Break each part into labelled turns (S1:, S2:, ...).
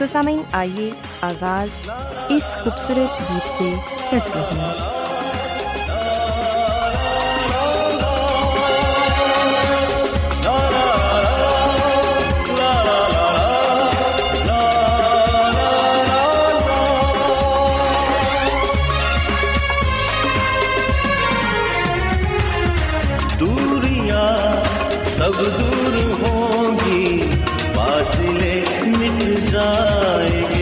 S1: تو سامعین، آئیے آغاز اس خوبصورت گیت سے کرتے ہیں۔ دوریاں سب دور ہوں گی، فاصلے مٹ جائے۔ گی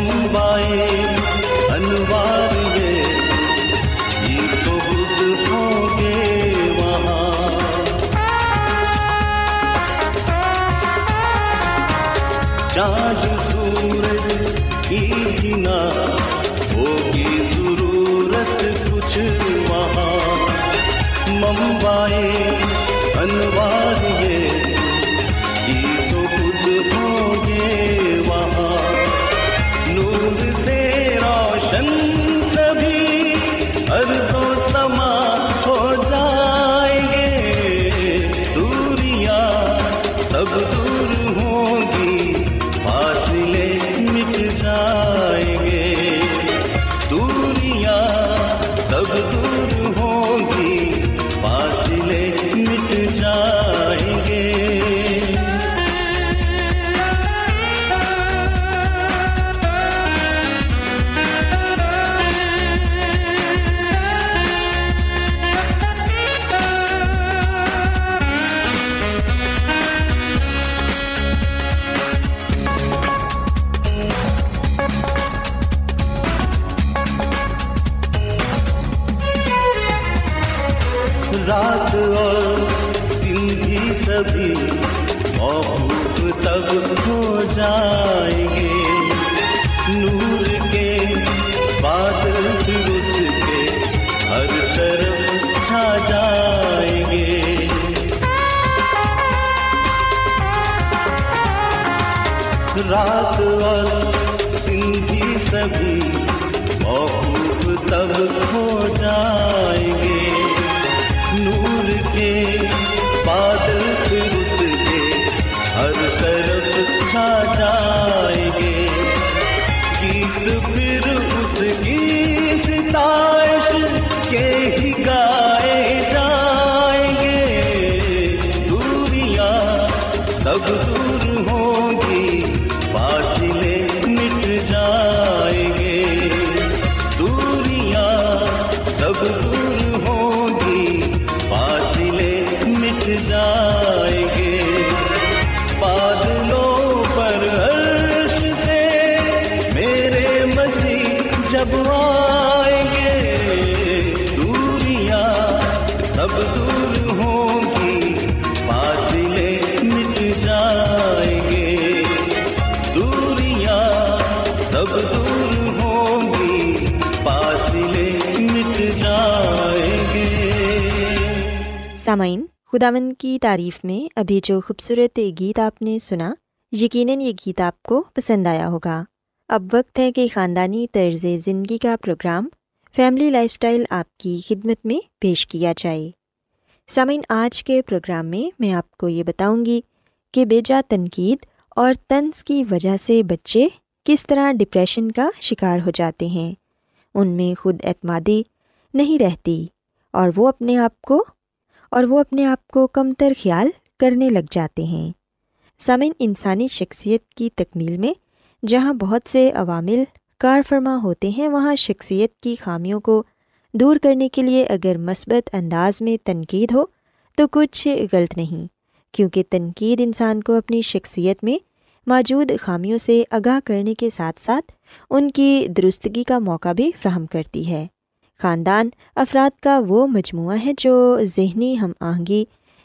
S1: ممبائی انوار یہ گے چاند سورج کی ہوگی ضرورت کچھ وہاں۔ ممبائی محبوب تب ہو جائیں گے۔ نور کے بادل پھر اس کے ہر طرف چھا جائیں گے۔ رات اور سب
S2: سامعین خداوند کی تعریف میں ابھی جو خوبصورت گیت آپ نے سنا، یقیناً یہ گیت آپ کو پسند آیا ہوگا۔ اب وقت ہے کہ خاندانی طرز زندگی کا پروگرام فیملی لائف سٹائل آپ کی خدمت میں پیش کیا جائے۔ سامعین، آج کے پروگرام میں میں آپ کو یہ بتاؤں گی کہ بیجا تنقید اور طنز کی وجہ سے بچے کس طرح ڈپریشن کا شکار ہو جاتے ہیں۔ ان میں خود اعتمادی نہیں رہتی اور وہ اپنے آپ کو اور وہ اپنے آپ کو کم تر خیال کرنے لگ جاتے ہیں۔ سامعین، انسانی شخصیت کی تکمیل میں جہاں بہت سے عوامل کار فرما ہوتے ہیں، وہاں شخصیت کی خامیوں کو دور کرنے کے لیے اگر مثبت انداز میں تنقید ہو تو کچھ غلط نہیں، کیونکہ تنقید انسان کو اپنی شخصیت میں موجود خامیوں سے آگاہ کرنے کے ساتھ ساتھ ان کی درستگی کا موقع بھی فراہم کرتی ہے۔ خاندان افراد کا وہ مجموعہ ہے جو ذہنی ہم آہنگی،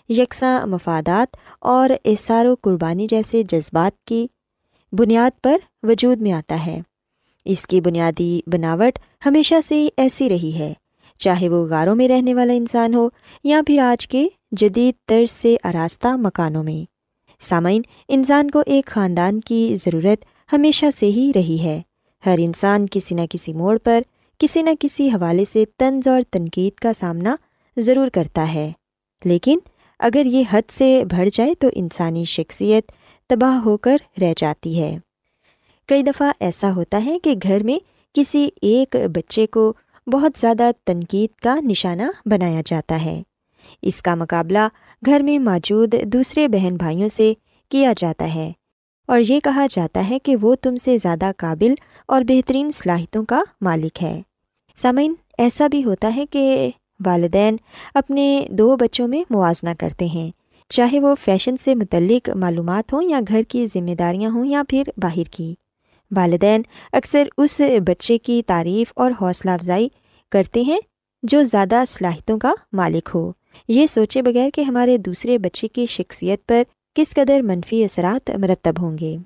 S2: یکساں مفادات اور احسار و قربانی جیسے جذبات کی بنیاد پر وجود میں آتا ہے۔ اس کی بنیادی بناوٹ ہمیشہ سے ایسی رہی ہے، چاہے وہ غاروں میں رہنے والا انسان ہو یا پھر آج کے جدید طرز سے آراستہ مکانوں میں۔ سامعین، انسان کو ایک خاندان کی ضرورت ہمیشہ سے ہی رہی ہے۔ ہر انسان کسی نہ کسی موڑ پر کسی نہ کسی حوالے سے طنز اور تنقید کا سامنا ضرور کرتا ہے۔ لیکن اگر یہ حد سے بڑھ جائے تو انسانی شخصیت تباہ ہو کر رہ جاتی ہے۔ کئی دفعہ ایسا ہوتا ہے کہ گھر میں کسی ایک بچے کو بہت زیادہ تنقید کا نشانہ بنایا جاتا ہے۔ اس کا مقابلہ گھر میں موجود دوسرے بہن بھائیوں سے کیا جاتا ہے۔ اور یہ کہا جاتا ہے کہ وہ تم سے زیادہ قابل اور بہترین صلاحیتوں کا مالک ہے۔ سامعین، ایسا بھی ہوتا ہے کہ والدین اپنے دو بچوں میں موازنہ کرتے ہیں۔ چاہے وہ فیشن سے متعلق معلومات ہوں یا گھر کی ذمہ داریاں ہوں یا پھر باہر کی۔ والدین اکثر اس بچے کی تعریف اور حوصلہ افزائی کرتے ہیں جو زیادہ صلاحیتوں کا مالک ہو۔ یہ سوچے بغیر کہ ہمارے دوسرے بچے کی شخصیت پر کس قدر منفی اثرات مرتب ہوں گے۔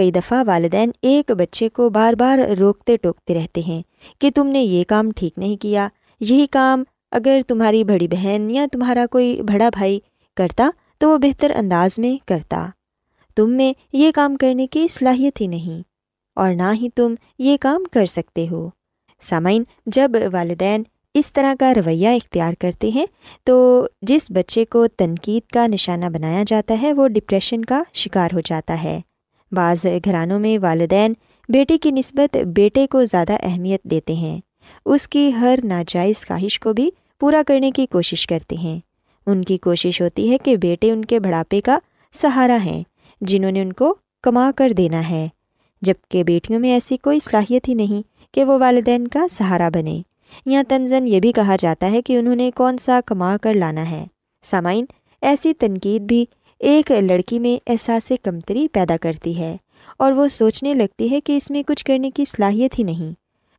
S2: کئی دفعہ والدین ایک بچے کو بار بار روکتے ٹوکتے رہتے ہیں کہ تم نے یہ کام ٹھیک نہیں کیا، یہی کام اگر تمہاری بڑی بہن یا تمہارا کوئی بڑا بھائی کرتا تو وہ بہتر انداز میں کرتا۔ تم میں یہ کام کرنے کی صلاحیت ہی نہیں، اور نہ ہی تم یہ کام کر سکتے ہو۔ سامعین، جب والدین اس طرح کا رویہ اختیار کرتے ہیں تو جس بچے کو تنقید کا نشانہ بنایا جاتا ہے، وہ ڈپریشن کا شکار ہو جاتا ہے۔ بعض گھرانوں میں والدین بیٹے کی نسبت بیٹے کو زیادہ اہمیت دیتے ہیں۔ اس کی ہر ناجائز خواہش کو بھی پورا کرنے کی کوشش کرتے ہیں۔ ان کی کوشش ہوتی ہے کہ بیٹے ان کے بڑھاپے کا سہارا ہیں، جنہوں نے ان کو کما کر دینا ہے۔ جبکہ بیٹیوں میں ایسی کوئی صلاحیت ہی نہیں کہ وہ والدین کا سہارا بنے یا تنزن یہ بھی کہا جاتا ہے کہ انہوں نے کون سا کما کر لانا ہے۔ سامعین، ایسی تنقید بھی ایک لڑکی میں احساس کمتری پیدا کرتی ہے اور وہ سوچنے لگتی ہے کہ اس میں کچھ کرنے کی صلاحیت ہی نہیں۔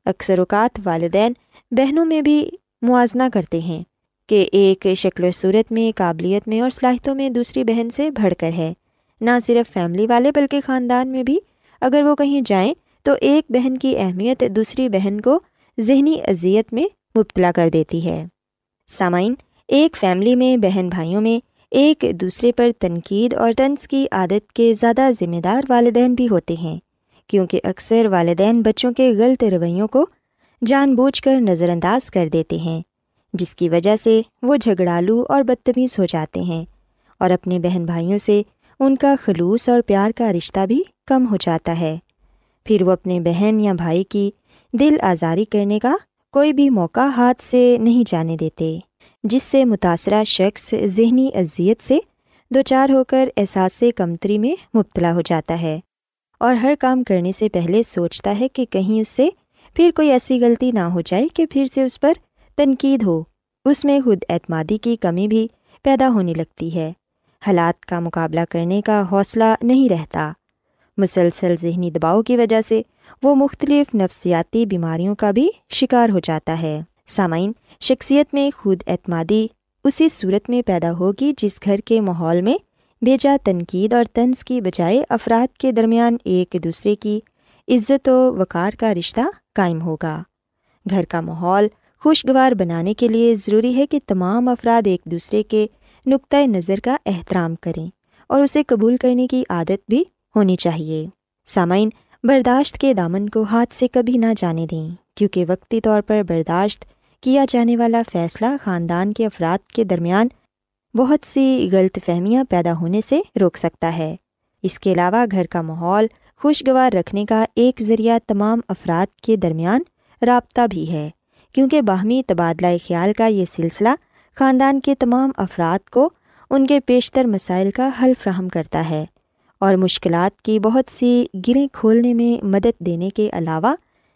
S2: اکثر اوقات والدین بہنوں میں بھی موازنہ کرتے ہیں کہ ایک شکل و صورت میں، قابلیت میں اور صلاحیتوں میں دوسری بہن سے بڑھ کر ہے۔ نہ صرف فیملی والے بلکہ خاندان میں بھی۔ اگر وہ کہیں جائیں تو ایک بہن کی اہمیت دوسری بہن کو ذہنی اذیت میں مبتلا کر دیتی ہے۔ سامعین، ایک فیملی میں بہن بھائیوں میں ایک دوسرے پر تنقید اور طنز کی عادت کے زیادہ ذمہ دار والدین بھی ہوتے ہیں، کیونکہ اکثر والدین بچوں کے غلط رویوں کو جان بوجھ کر نظر انداز کر دیتے ہیں، جس کی وجہ سے وہ جھگڑالو اور بدتمیز ہو جاتے ہیں اور اپنے بہن بھائیوں سے ان کا خلوص اور پیار کا رشتہ بھی کم ہو جاتا ہے۔ پھر وہ اپنے بہن یا بھائی کی دل آزاری کرنے کا کوئی بھی موقع ہاتھ سے نہیں جانے دیتے۔ جس سے متاثرہ شخص ذہنی اذیت سے دو چار ہو کر احساس کمتری میں مبتلا ہو جاتا ہے اور ہر کام کرنے سے پہلے سوچتا ہے کہ کہیں اس سے پھر کوئی ایسی غلطی نہ ہو جائے کہ پھر سے اس پر تنقید ہو۔ اس میں خود اعتمادی کی کمی بھی پیدا ہونے لگتی ہے۔ حالات کا مقابلہ کرنے کا حوصلہ نہیں رہتا۔ مسلسل ذہنی دباؤ کی وجہ سے وہ مختلف نفسیاتی بیماریوں کا بھی شکار ہو جاتا ہے۔ سامعین، شخصیت میں خود اعتمادی اسی صورت میں پیدا ہوگی جس گھر کے ماحول میں بیجا تنقید اور طنز کی بجائے افراد کے درمیان ایک دوسرے کی عزت و وقار کا رشتہ قائم ہوگا۔ گھر کا ماحول خوشگوار بنانے کے لیے ضروری ہے کہ تمام افراد ایک دوسرے کے نقطۂ نظر کا احترام کریں اور اسے قبول کرنے کی عادت بھی ہونی چاہیے۔ سامعین، برداشت کے دامن کو ہاتھ سے کبھی نہ جانے دیں، کیونکہ وقتی طور پر برداشت کیا جانے والا فیصلہ خاندان کے افراد کے درمیان بہت سی غلط فہمیاں پیدا ہونے سے روک سکتا ہے۔ اس کے علاوہ گھر کا ماحول خوشگوار رکھنے کا ایک ذریعہ تمام افراد کے درمیان رابطہ بھی ہے، کیونکہ باہمی تبادلہ خیال کا یہ سلسلہ خاندان کے تمام افراد کو ان کے بیشتر مسائل کا حل فراہم کرتا ہے اور مشکلات کی بہت سی گریں کھولنے میں مدد دینے کے علاوہ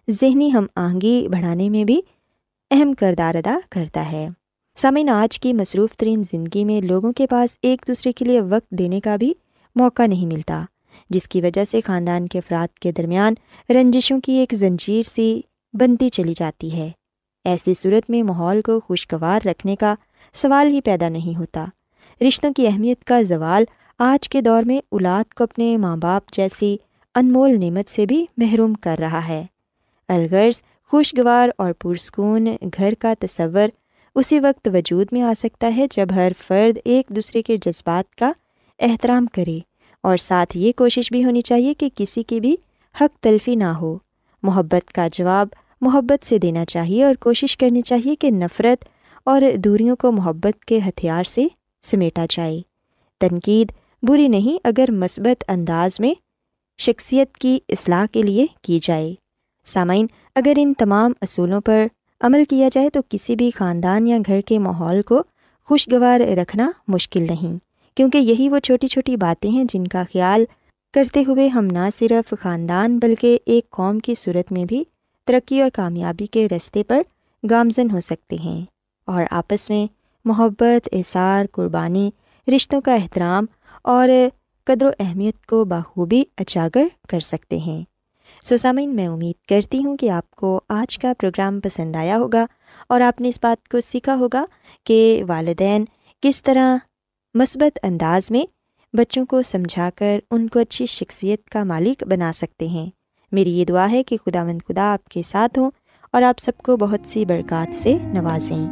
S2: ذہنی ہم آہنگی بڑھانے میں بھی اہم کردار ادا کرتا ہے۔ سمعین آج کی مصروف ترین زندگی میں لوگوں کے پاس ایک دوسرے کے لیے وقت دینے کا بھی موقع نہیں ملتا، جس کی وجہ سے خاندان کے افراد کے درمیان رنجشوں کی ایک زنجیر سی بنتی چلی جاتی ہے۔ ایسی صورت میں ماحول کو خوشگوار رکھنے کا سوال ہی پیدا نہیں ہوتا۔ رشتوں کی اہمیت کا زوال آج کے دور میں اولاد کو اپنے ماں باپ جیسی انمول نعمت سے بھی محروم کر رہا ہے۔ الغرض خوشگوار اور پرسکون گھر کا تصور اسی وقت وجود میں آ سکتا ہے جب ہر فرد ایک دوسرے کے جذبات کا احترام کرے اور ساتھ یہ کوشش بھی ہونی چاہیے کہ کسی کی بھی حق تلفی نہ ہو۔ محبت کا جواب محبت سے دینا چاہیے اور کوشش کرنی چاہیے کہ نفرت اور دوریوں کو محبت کے ہتھیار سے سمیٹا جائے۔ تنقید بری نہیں اگر مثبت انداز میں شخصیت کی اصلاح کے لیے کی جائے۔ سامعین اگر ان تمام اصولوں پر عمل کیا جائے تو کسی بھی خاندان یا گھر کے ماحول کو خوشگوار رکھنا مشکل نہیں، کیونکہ یہی وہ چھوٹی چھوٹی باتیں ہیں جن کا خیال کرتے ہوئے ہم نہ صرف خاندان بلکہ ایک قوم کی صورت میں بھی ترقی اور کامیابی کے رستے پر گامزن ہو سکتے ہیں۔ اور آپس میں محبت، احسار، قربانی، رشتوں کا احترام اور قدر و اہمیت کو بخوبی اجاگر کر سکتے ہیں۔ سوسامین میں امید کرتی ہوں کہ آپ کو آج کا پروگرام پسند آیا ہوگا اور آپ نے اس بات کو سیکھا ہوگا کہ والدین کس طرح مثبت انداز میں بچوں کو سمجھا کر ان کو اچھی شخصیت کا مالک بنا سکتے ہیں۔ میری یہ دعا ہے کہ خدا مند خدا آپ کے ساتھ ہوں اور آپ سب کو بہت سی برکات سے نوازیں۔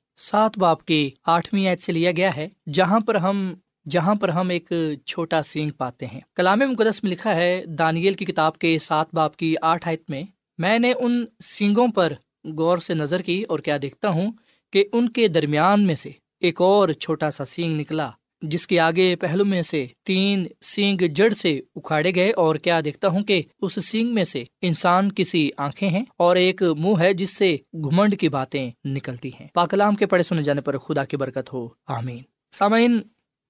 S3: سات باپ کے آٹھویں عید سے لیا گیا ہے، جہاں پر ہم، جہاں پر ہم ایک چھوٹا سینگ پاتے ہیں۔ کلام مقدس میں لکھا ہے، دانیل کی کتاب کے سات باپ کی آٹھ آیت میں میں نے ان سینگوں پر غور سے نظر کی اور کیا دیکھتا ہوں کہ ان کے درمیان میں سے ایک اور چھوٹا سا سینگ نکلا۔ جس کے آگے پہلو میں سے تین سینگ جڑ سے اکھاڑے گئے اور کیا دیکھتا ہوں کہ اس سینگ میں سے انسان کسی آنکھیں ہیں اور ایک منہ ہے جس سے گھمنڈ کی باتیں نکلتی ہیں۔ پاکلام کے پڑھے سنے جانے پر خدا کی برکت ہو۔ آمین۔ سامعین،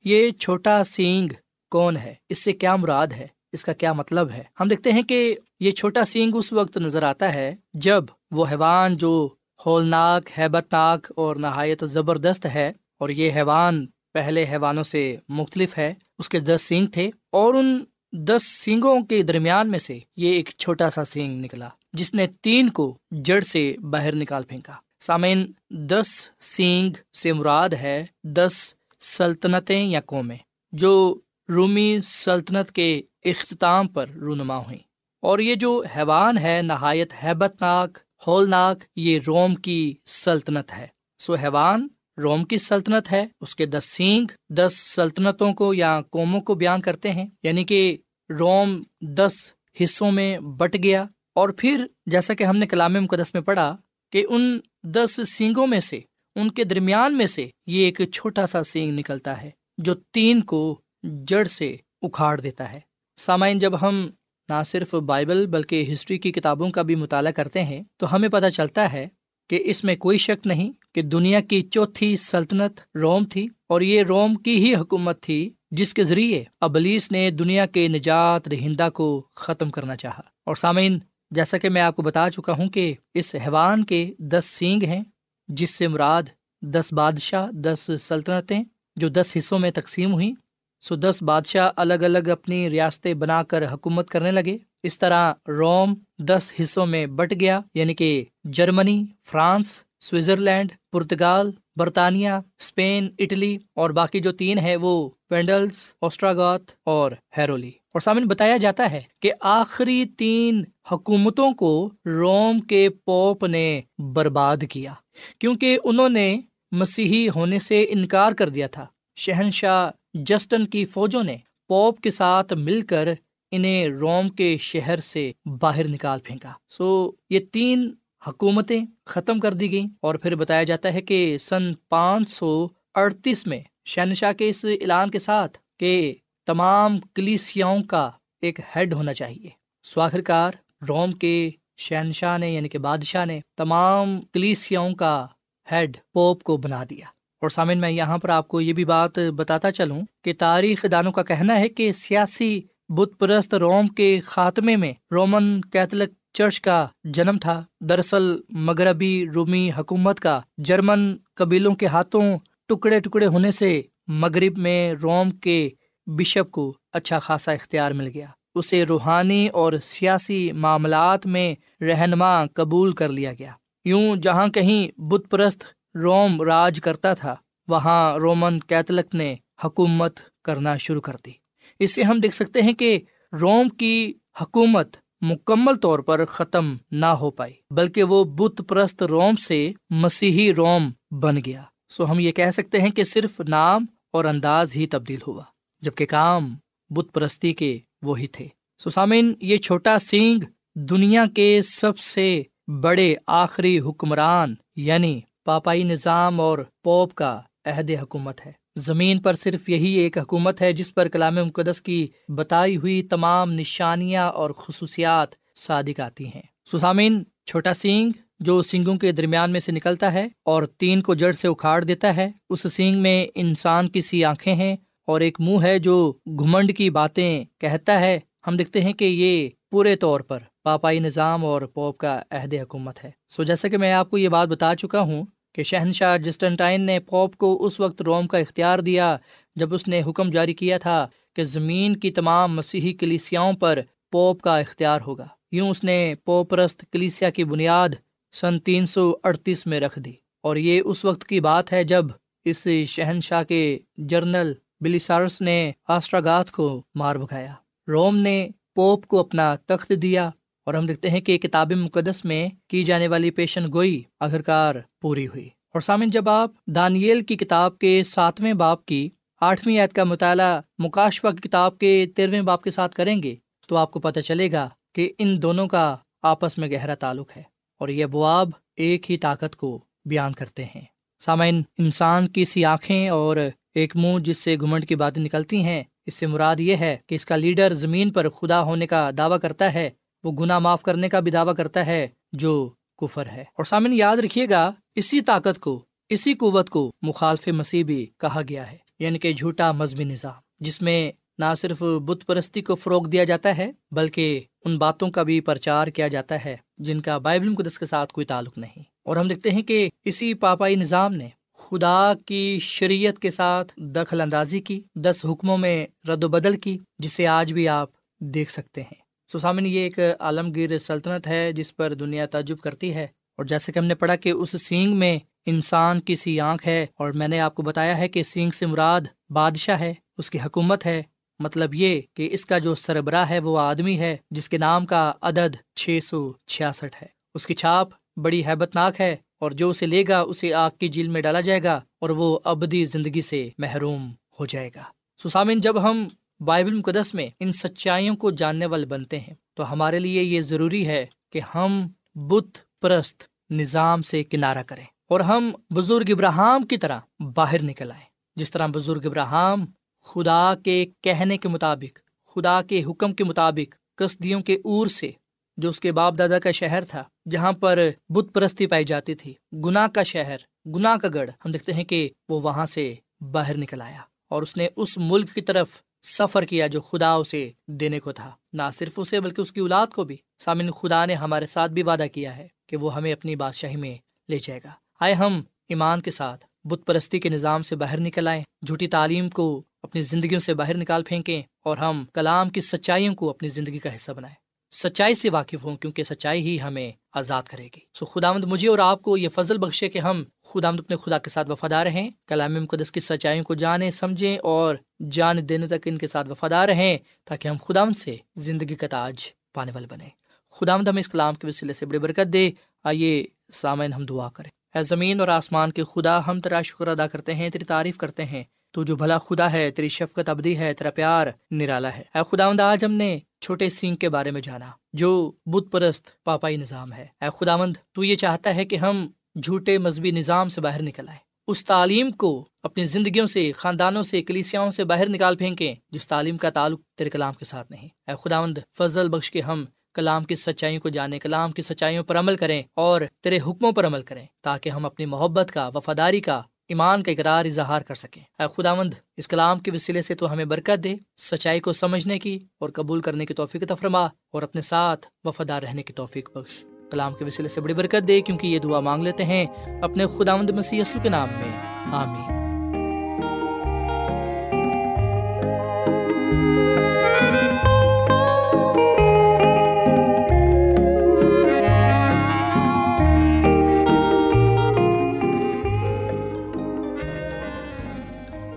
S3: یہ چھوٹا سینگ کون ہے؟ اس سے کیا مراد ہے؟ اس کا کیا مطلب ہے؟ ہم دیکھتے ہیں کہ یہ چھوٹا سینگ اس وقت نظر آتا ہے جب وہ حیوان جو ہولناک ہیبت ناک اور نہایت زبردست ہے اور یہ حیوان پہلے حیوانوں سے مختلف ہے۔ اس کے دس سینگ تھے اور ان دس سینگوں کے درمیان میں سے یہ ایک چھوٹا سا سینگ نکلا، جس نے تین کو جڑ سے باہر نکال پھینکا۔ سامعین، دس سینگ سے مراد ہے دس سلطنتیں یا قومیں، جو رومی سلطنت کے اختتام پر رونما ہوئیں۔ اور یہ جو حیوان ہے، نہایت ہیبت ناک ہولناک، یہ روم کی سلطنت ہے۔ سو حیوان روم کی سلطنت ہے، اس کے دس سینگ، دس سلطنتوں کو یا قوموں کو بیان کرتے ہیں۔ یعنی کہ روم دس حصوں میں بٹ گیا۔ اور پھر جیسا کہ ہم نے کلام مقدس میں پڑھا کہ ان دس سینگوں میں سے، ان کے درمیان میں سے یہ ایک چھوٹا سا سینگ نکلتا ہے جو تین کو جڑ سے اکھاڑ دیتا ہے۔ سامعین، جب ہم نہ صرف بائبل بلکہ ہسٹری کی کتابوں کا بھی مطالعہ کرتے ہیں، تو ہمیں پتہ چلتا ہے کہ اس میں کوئی شک نہیں کہ دنیا کی چوتھی سلطنت روم تھی اور یہ روم کی ہی حکومت تھی جس کے ذریعے ابلیس نے دنیا کے نجات دہندہ کو ختم کرنا چاہا۔ اور سامعین، جیسا کہ میں آپ کو بتا چکا ہوں کہ اس حیوان کے دس سینگ ہیں، جس سے مراد دس بادشاہ، دس سلطنتیں جو دس حصوں میں تقسیم ہوئیں۔ سو دس بادشاہ الگ الگ اپنی ریاستیں بنا کر حکومت کرنے لگے۔ اس طرح روم دس حصوں میں بٹ گیا یعنی کہ جرمنی، فرانس، سوئٹزرلینڈ، پرتگال، برطانیہ اسپین اٹلی اور باقی جو تین ہے وہ وینڈلس آسٹراگات اور ہیرولی۔ اور سامن بتایا جاتا ہے کہ آخری تین حکومتوں کو روم کے پوپ نے برباد کیا، کیونکہ انہوں نے مسیحی ہونے سے انکار کر دیا تھا۔ شہنشاہ جسٹن کی فوجوں نے پوپ کے ساتھ مل کر انہیں روم کے شہر سے باہر نکال پھینکا۔ سو یہ تین حکومتیں ختم کر دی گئیں اور پھر بتایا جاتا ہے کہ سن پانچ سو اڑتیس میں شہنشاہ کے اس اعلان کے ساتھ کہ تمام کلیسیاؤں کا ایک ہیڈ ہونا چاہیے۔ سو آخر کار روم کے شہنشاہ نے یعنی کہ بادشاہ نے تمام کلیسیاؤں کا ہیڈ پوپ کو بنا دیا۔ اور سامن میں یہاں پر آپ کو یہ بھی بات بتاتا چلوں کہ تاریخ دانوں کا کہنا ہے کہ سیاسی بت پرست روم کے خاتمے میں رومن کیتھلک چرچ کا جنم تھا۔ دراصل مغربی رومی حکومت کا جرمن قبیلوں کے ہاتھوں ٹکڑے ٹکڑے ہونے سے مغرب میں روم کے بشپ کو اچھا خاصا اختیار مل گیا۔ اسے روحانی اور سیاسی معاملات میں رہنما قبول کر لیا گیا۔ یوں جہاں کہیں بت پرست روم راج کرتا تھا، وہاں رومن کیتھلک نے حکومت کرنا شروع کر دی۔ اس سے ہم دیکھ سکتے ہیں کہ روم کی حکومت مکمل طور پر ختم نہ ہو پائی، بلکہ وہ بت پرست روم سے مسیحی روم بن گیا۔ سو ہم یہ کہہ سکتے ہیں کہ صرف نام اور انداز ہی تبدیل ہوا، جبکہ کام بت پرستی کے وہی تھے۔ سو سامن یہ چھوٹا سینگ دنیا کے سب سے بڑے آخری حکمران یعنی پاپائی نظام اور پوپ کا عہد حکومت ہے۔ زمین پر صرف یہی ایک حکومت ہے جس پر کلام مقدس کی بتائی ہوئی تمام نشانیاں اور خصوصیات صادق آتی ہیں۔ سسامین چھوٹا سینگ جو سنگوں کے درمیان میں سے نکلتا ہے اور تین کو جڑ سے اکھاڑ دیتا ہے، اس سینگ میں انسان کی سی آنکھیں ہیں اور ایک منہ ہے جو گھمنڈ کی باتیں کہتا ہے۔ ہم دیکھتے ہیں کہ یہ پورے طور پر پاپائی نظام اور پوپ کا عہد حکومت ہے۔ سو جیسا کہ میں آپ کو یہ بات بتا چکا ہوں کہ شہنشاہ جسٹنٹائن نے پوپ کو اس وقت روم کا اختیار دیا جب اس نے حکم جاری کیا تھا کہ زمین کی تمام مسیحی کلیسیاؤں پر پوپ کا اختیار ہوگا۔ یوں اس نے پوپرست کلیسیا کی بنیاد سن تین سو اڑتیس میں رکھ دی۔ اور یہ اس وقت کی بات ہے جب اس شہنشاہ کے جرنل بلیسارس نے آسٹراگات کو مار بکھایا روم نے پوپ کو اپنا تخت دیا۔ اور ہم دیکھتے ہیں کہ کتاب مقدس میں کی جانے والی پیشن گوئی آخرکار پوری ہوئی۔ اور سامن جب آپ دانیل کی کتاب کے ساتویں باپ کی آٹھویں عید کا مطالعہ مکاشوا کی کتاب کے تیرہویں باپ کے ساتھ کریں گے، تو آپ کو پتہ چلے گا کہ ان دونوں کا آپس میں گہرا تعلق ہے اور یہ بواب ایک ہی طاقت کو بیان کرتے ہیں۔ سامعین، انسان کی سی آنکھیں اور ایک منہ جس سے گھمنڈ کی باتیں نکلتی ہیں، اس سے مراد یہ ہے کہ اس کا لیڈر زمین پر خدا ہونے کا دعویٰ کرتا ہے وہ گناہ معاف کرنے کا بھی دعویٰ کرتا ہے جو کفر ہے۔ اور سامن یاد رکھیے گا، اسی طاقت کو، اسی قوت کو مخالف مسیح بھی کہا گیا ہے یعنی کہ جھوٹا مذہبی نظام، جس میں نہ صرف بت پرستی کو فروغ دیا جاتا ہے، بلکہ ان باتوں کا بھی پرچار کیا جاتا ہے، جن کا بائبل مقدس کے ساتھ کوئی تعلق نہیں۔ اور ہم دیکھتے ہیں کہ اسی پاپائی نظام نے خدا کی شریعت کے ساتھ دخل اندازی کی، دس حکموں میں رد و بدل کی، جسے آج بھی آپ دیکھ سکتے ہیں۔ سامن، یہ ایک عالمگیر سلطنت ہے جس پر دنیا تعجب کرتی ہے۔ اور جیسے کہ ہم نے پڑھا کہ اس سینگ میں انسان کی سی آنکھ ہے، اور میں نے آپ کو بتایا ہے کہ سینگ سے مراد بادشاہ ہے، اس کی حکومت ہے۔ مطلب یہ کہ اس کا جو سربراہ ہے، وہ آدمی ہے، جس کے نام کا عدد چھ سو چھیاسٹھ ہے۔ اس کی چھاپ بڑی حیبت ناک ہے، اور جو اسے لے گا، اسے آگ کی جیل میں ڈالا جائے گا، اور وہ ابدی زندگی سے محروم ہو جائے گا۔ سسامن جب ہم بائبل مقدس میں ان سچائیوں کو جاننے والے بنتے ہیں۔ تو ہمارے لیے یہ ضروری ہے کہ ہم بت پرست نظام سے کنارہ کریں اور ہم بزرگ ابراہم کی طرح باہر نکل آئیں۔ جس طرح بزرگ ابراہم خدا کے کہنے کے مطابق، خدا کے حکم کے مطابق کسدیوں کے اور سے، جو اس کے باپ دادا کا شہر تھا، جہاں پر بت پرستی پائی جاتی تھی، گناہ کا شہر، گناہ کا گڑھ، ہم دیکھتے ہیں کہ وہ وہاں سے باہر نکل آیا اور اس نے اس ملک کی طرف سفر کیا جو خدا اسے دینے کو تھا۔ نہ صرف اسے بلکہ اس کی اولاد کو بھی۔ سامن، خدا نے ہمارے ساتھ بھی وعدہ کیا ہے کہ وہ ہمیں اپنی بادشاہی میں لے جائے گا۔ آئے ہم ایمان کے ساتھ بت پرستی کے نظام سے باہر نکل آئیں، جھوٹی تعلیم کو اپنی زندگیوں سے باہر نکال پھینکیں اور ہم کلام کی سچائیوں کو اپنی زندگی کا حصہ بنائیں۔ سچائی سے واقف ہوں کیونکہ سچائی ہی ہمیں آزاد کرے گی۔ سو خدا مند مجھے اور آپ کو یہ فضل بخشے کہ ہم خدا مند اپنے خدا کے ساتھ وفادار رہیں، کلام مقدس کی سچائیوں کو جانیں، سمجھیں اور جان دینے تک ان کے ساتھ وفادار رہیں تاکہ ہم خدا مند سے زندگی کا تاج پانے والے بنے خدا مند ہمیں اس کلام کے وسیلے سے بڑی برکت دے۔ آئیے سامعین ہم دعا کریں۔ اے زمین اور آسمان کے خدا، ہم تیرا شکر ادا کرتے ہیں، تیری تعریف کرتے ہیں۔ تو جو بھلا خدا ہے، تیری شفقت ابدی ہے، تیرا پیار نرالا ہے۔ اے خدا آج ہم نے چھوٹے سینگ کے بارے میں جانا، جو بت پرست پاپائی نظام ہے۔ اے خدا مند تو یہ چاہتا ہے کہ ہم جھوٹے مذہبی نظام سے باہر نکل آئے اس تعلیم کو اپنی زندگیوں سے، خاندانوں سے، کلیسیاؤں سے باہر نکال پھینکیں، جس تعلیم کا تعلق تیرے کلام کے ساتھ نہیں۔ اے خدا مند فضل بخش کے ہم کلام کی سچائیوں کو جانیں، کلام کی سچائیوں پر عمل کریں اور تیرے حکموں پر عمل کریں، تاکہ ہم اپنی محبت کا، وفاداری کا ایمان کا اقرار اظہار کر سکیں۔ اے خداوند، اس کلام کے وسیلے سے تو ہمیں برکت دے، سچائی کو سمجھنے کی اور قبول کرنے کی توفیق تفرما اور اپنے ساتھ وفادار رہنے کی توفیق بخش۔ کلام کے وسیلے سے بڑی برکت دے کیونکہ یہ دعا مانگ لیتے ہیں اپنے خدا مسیح یسو کے نام میں۔ آمین۔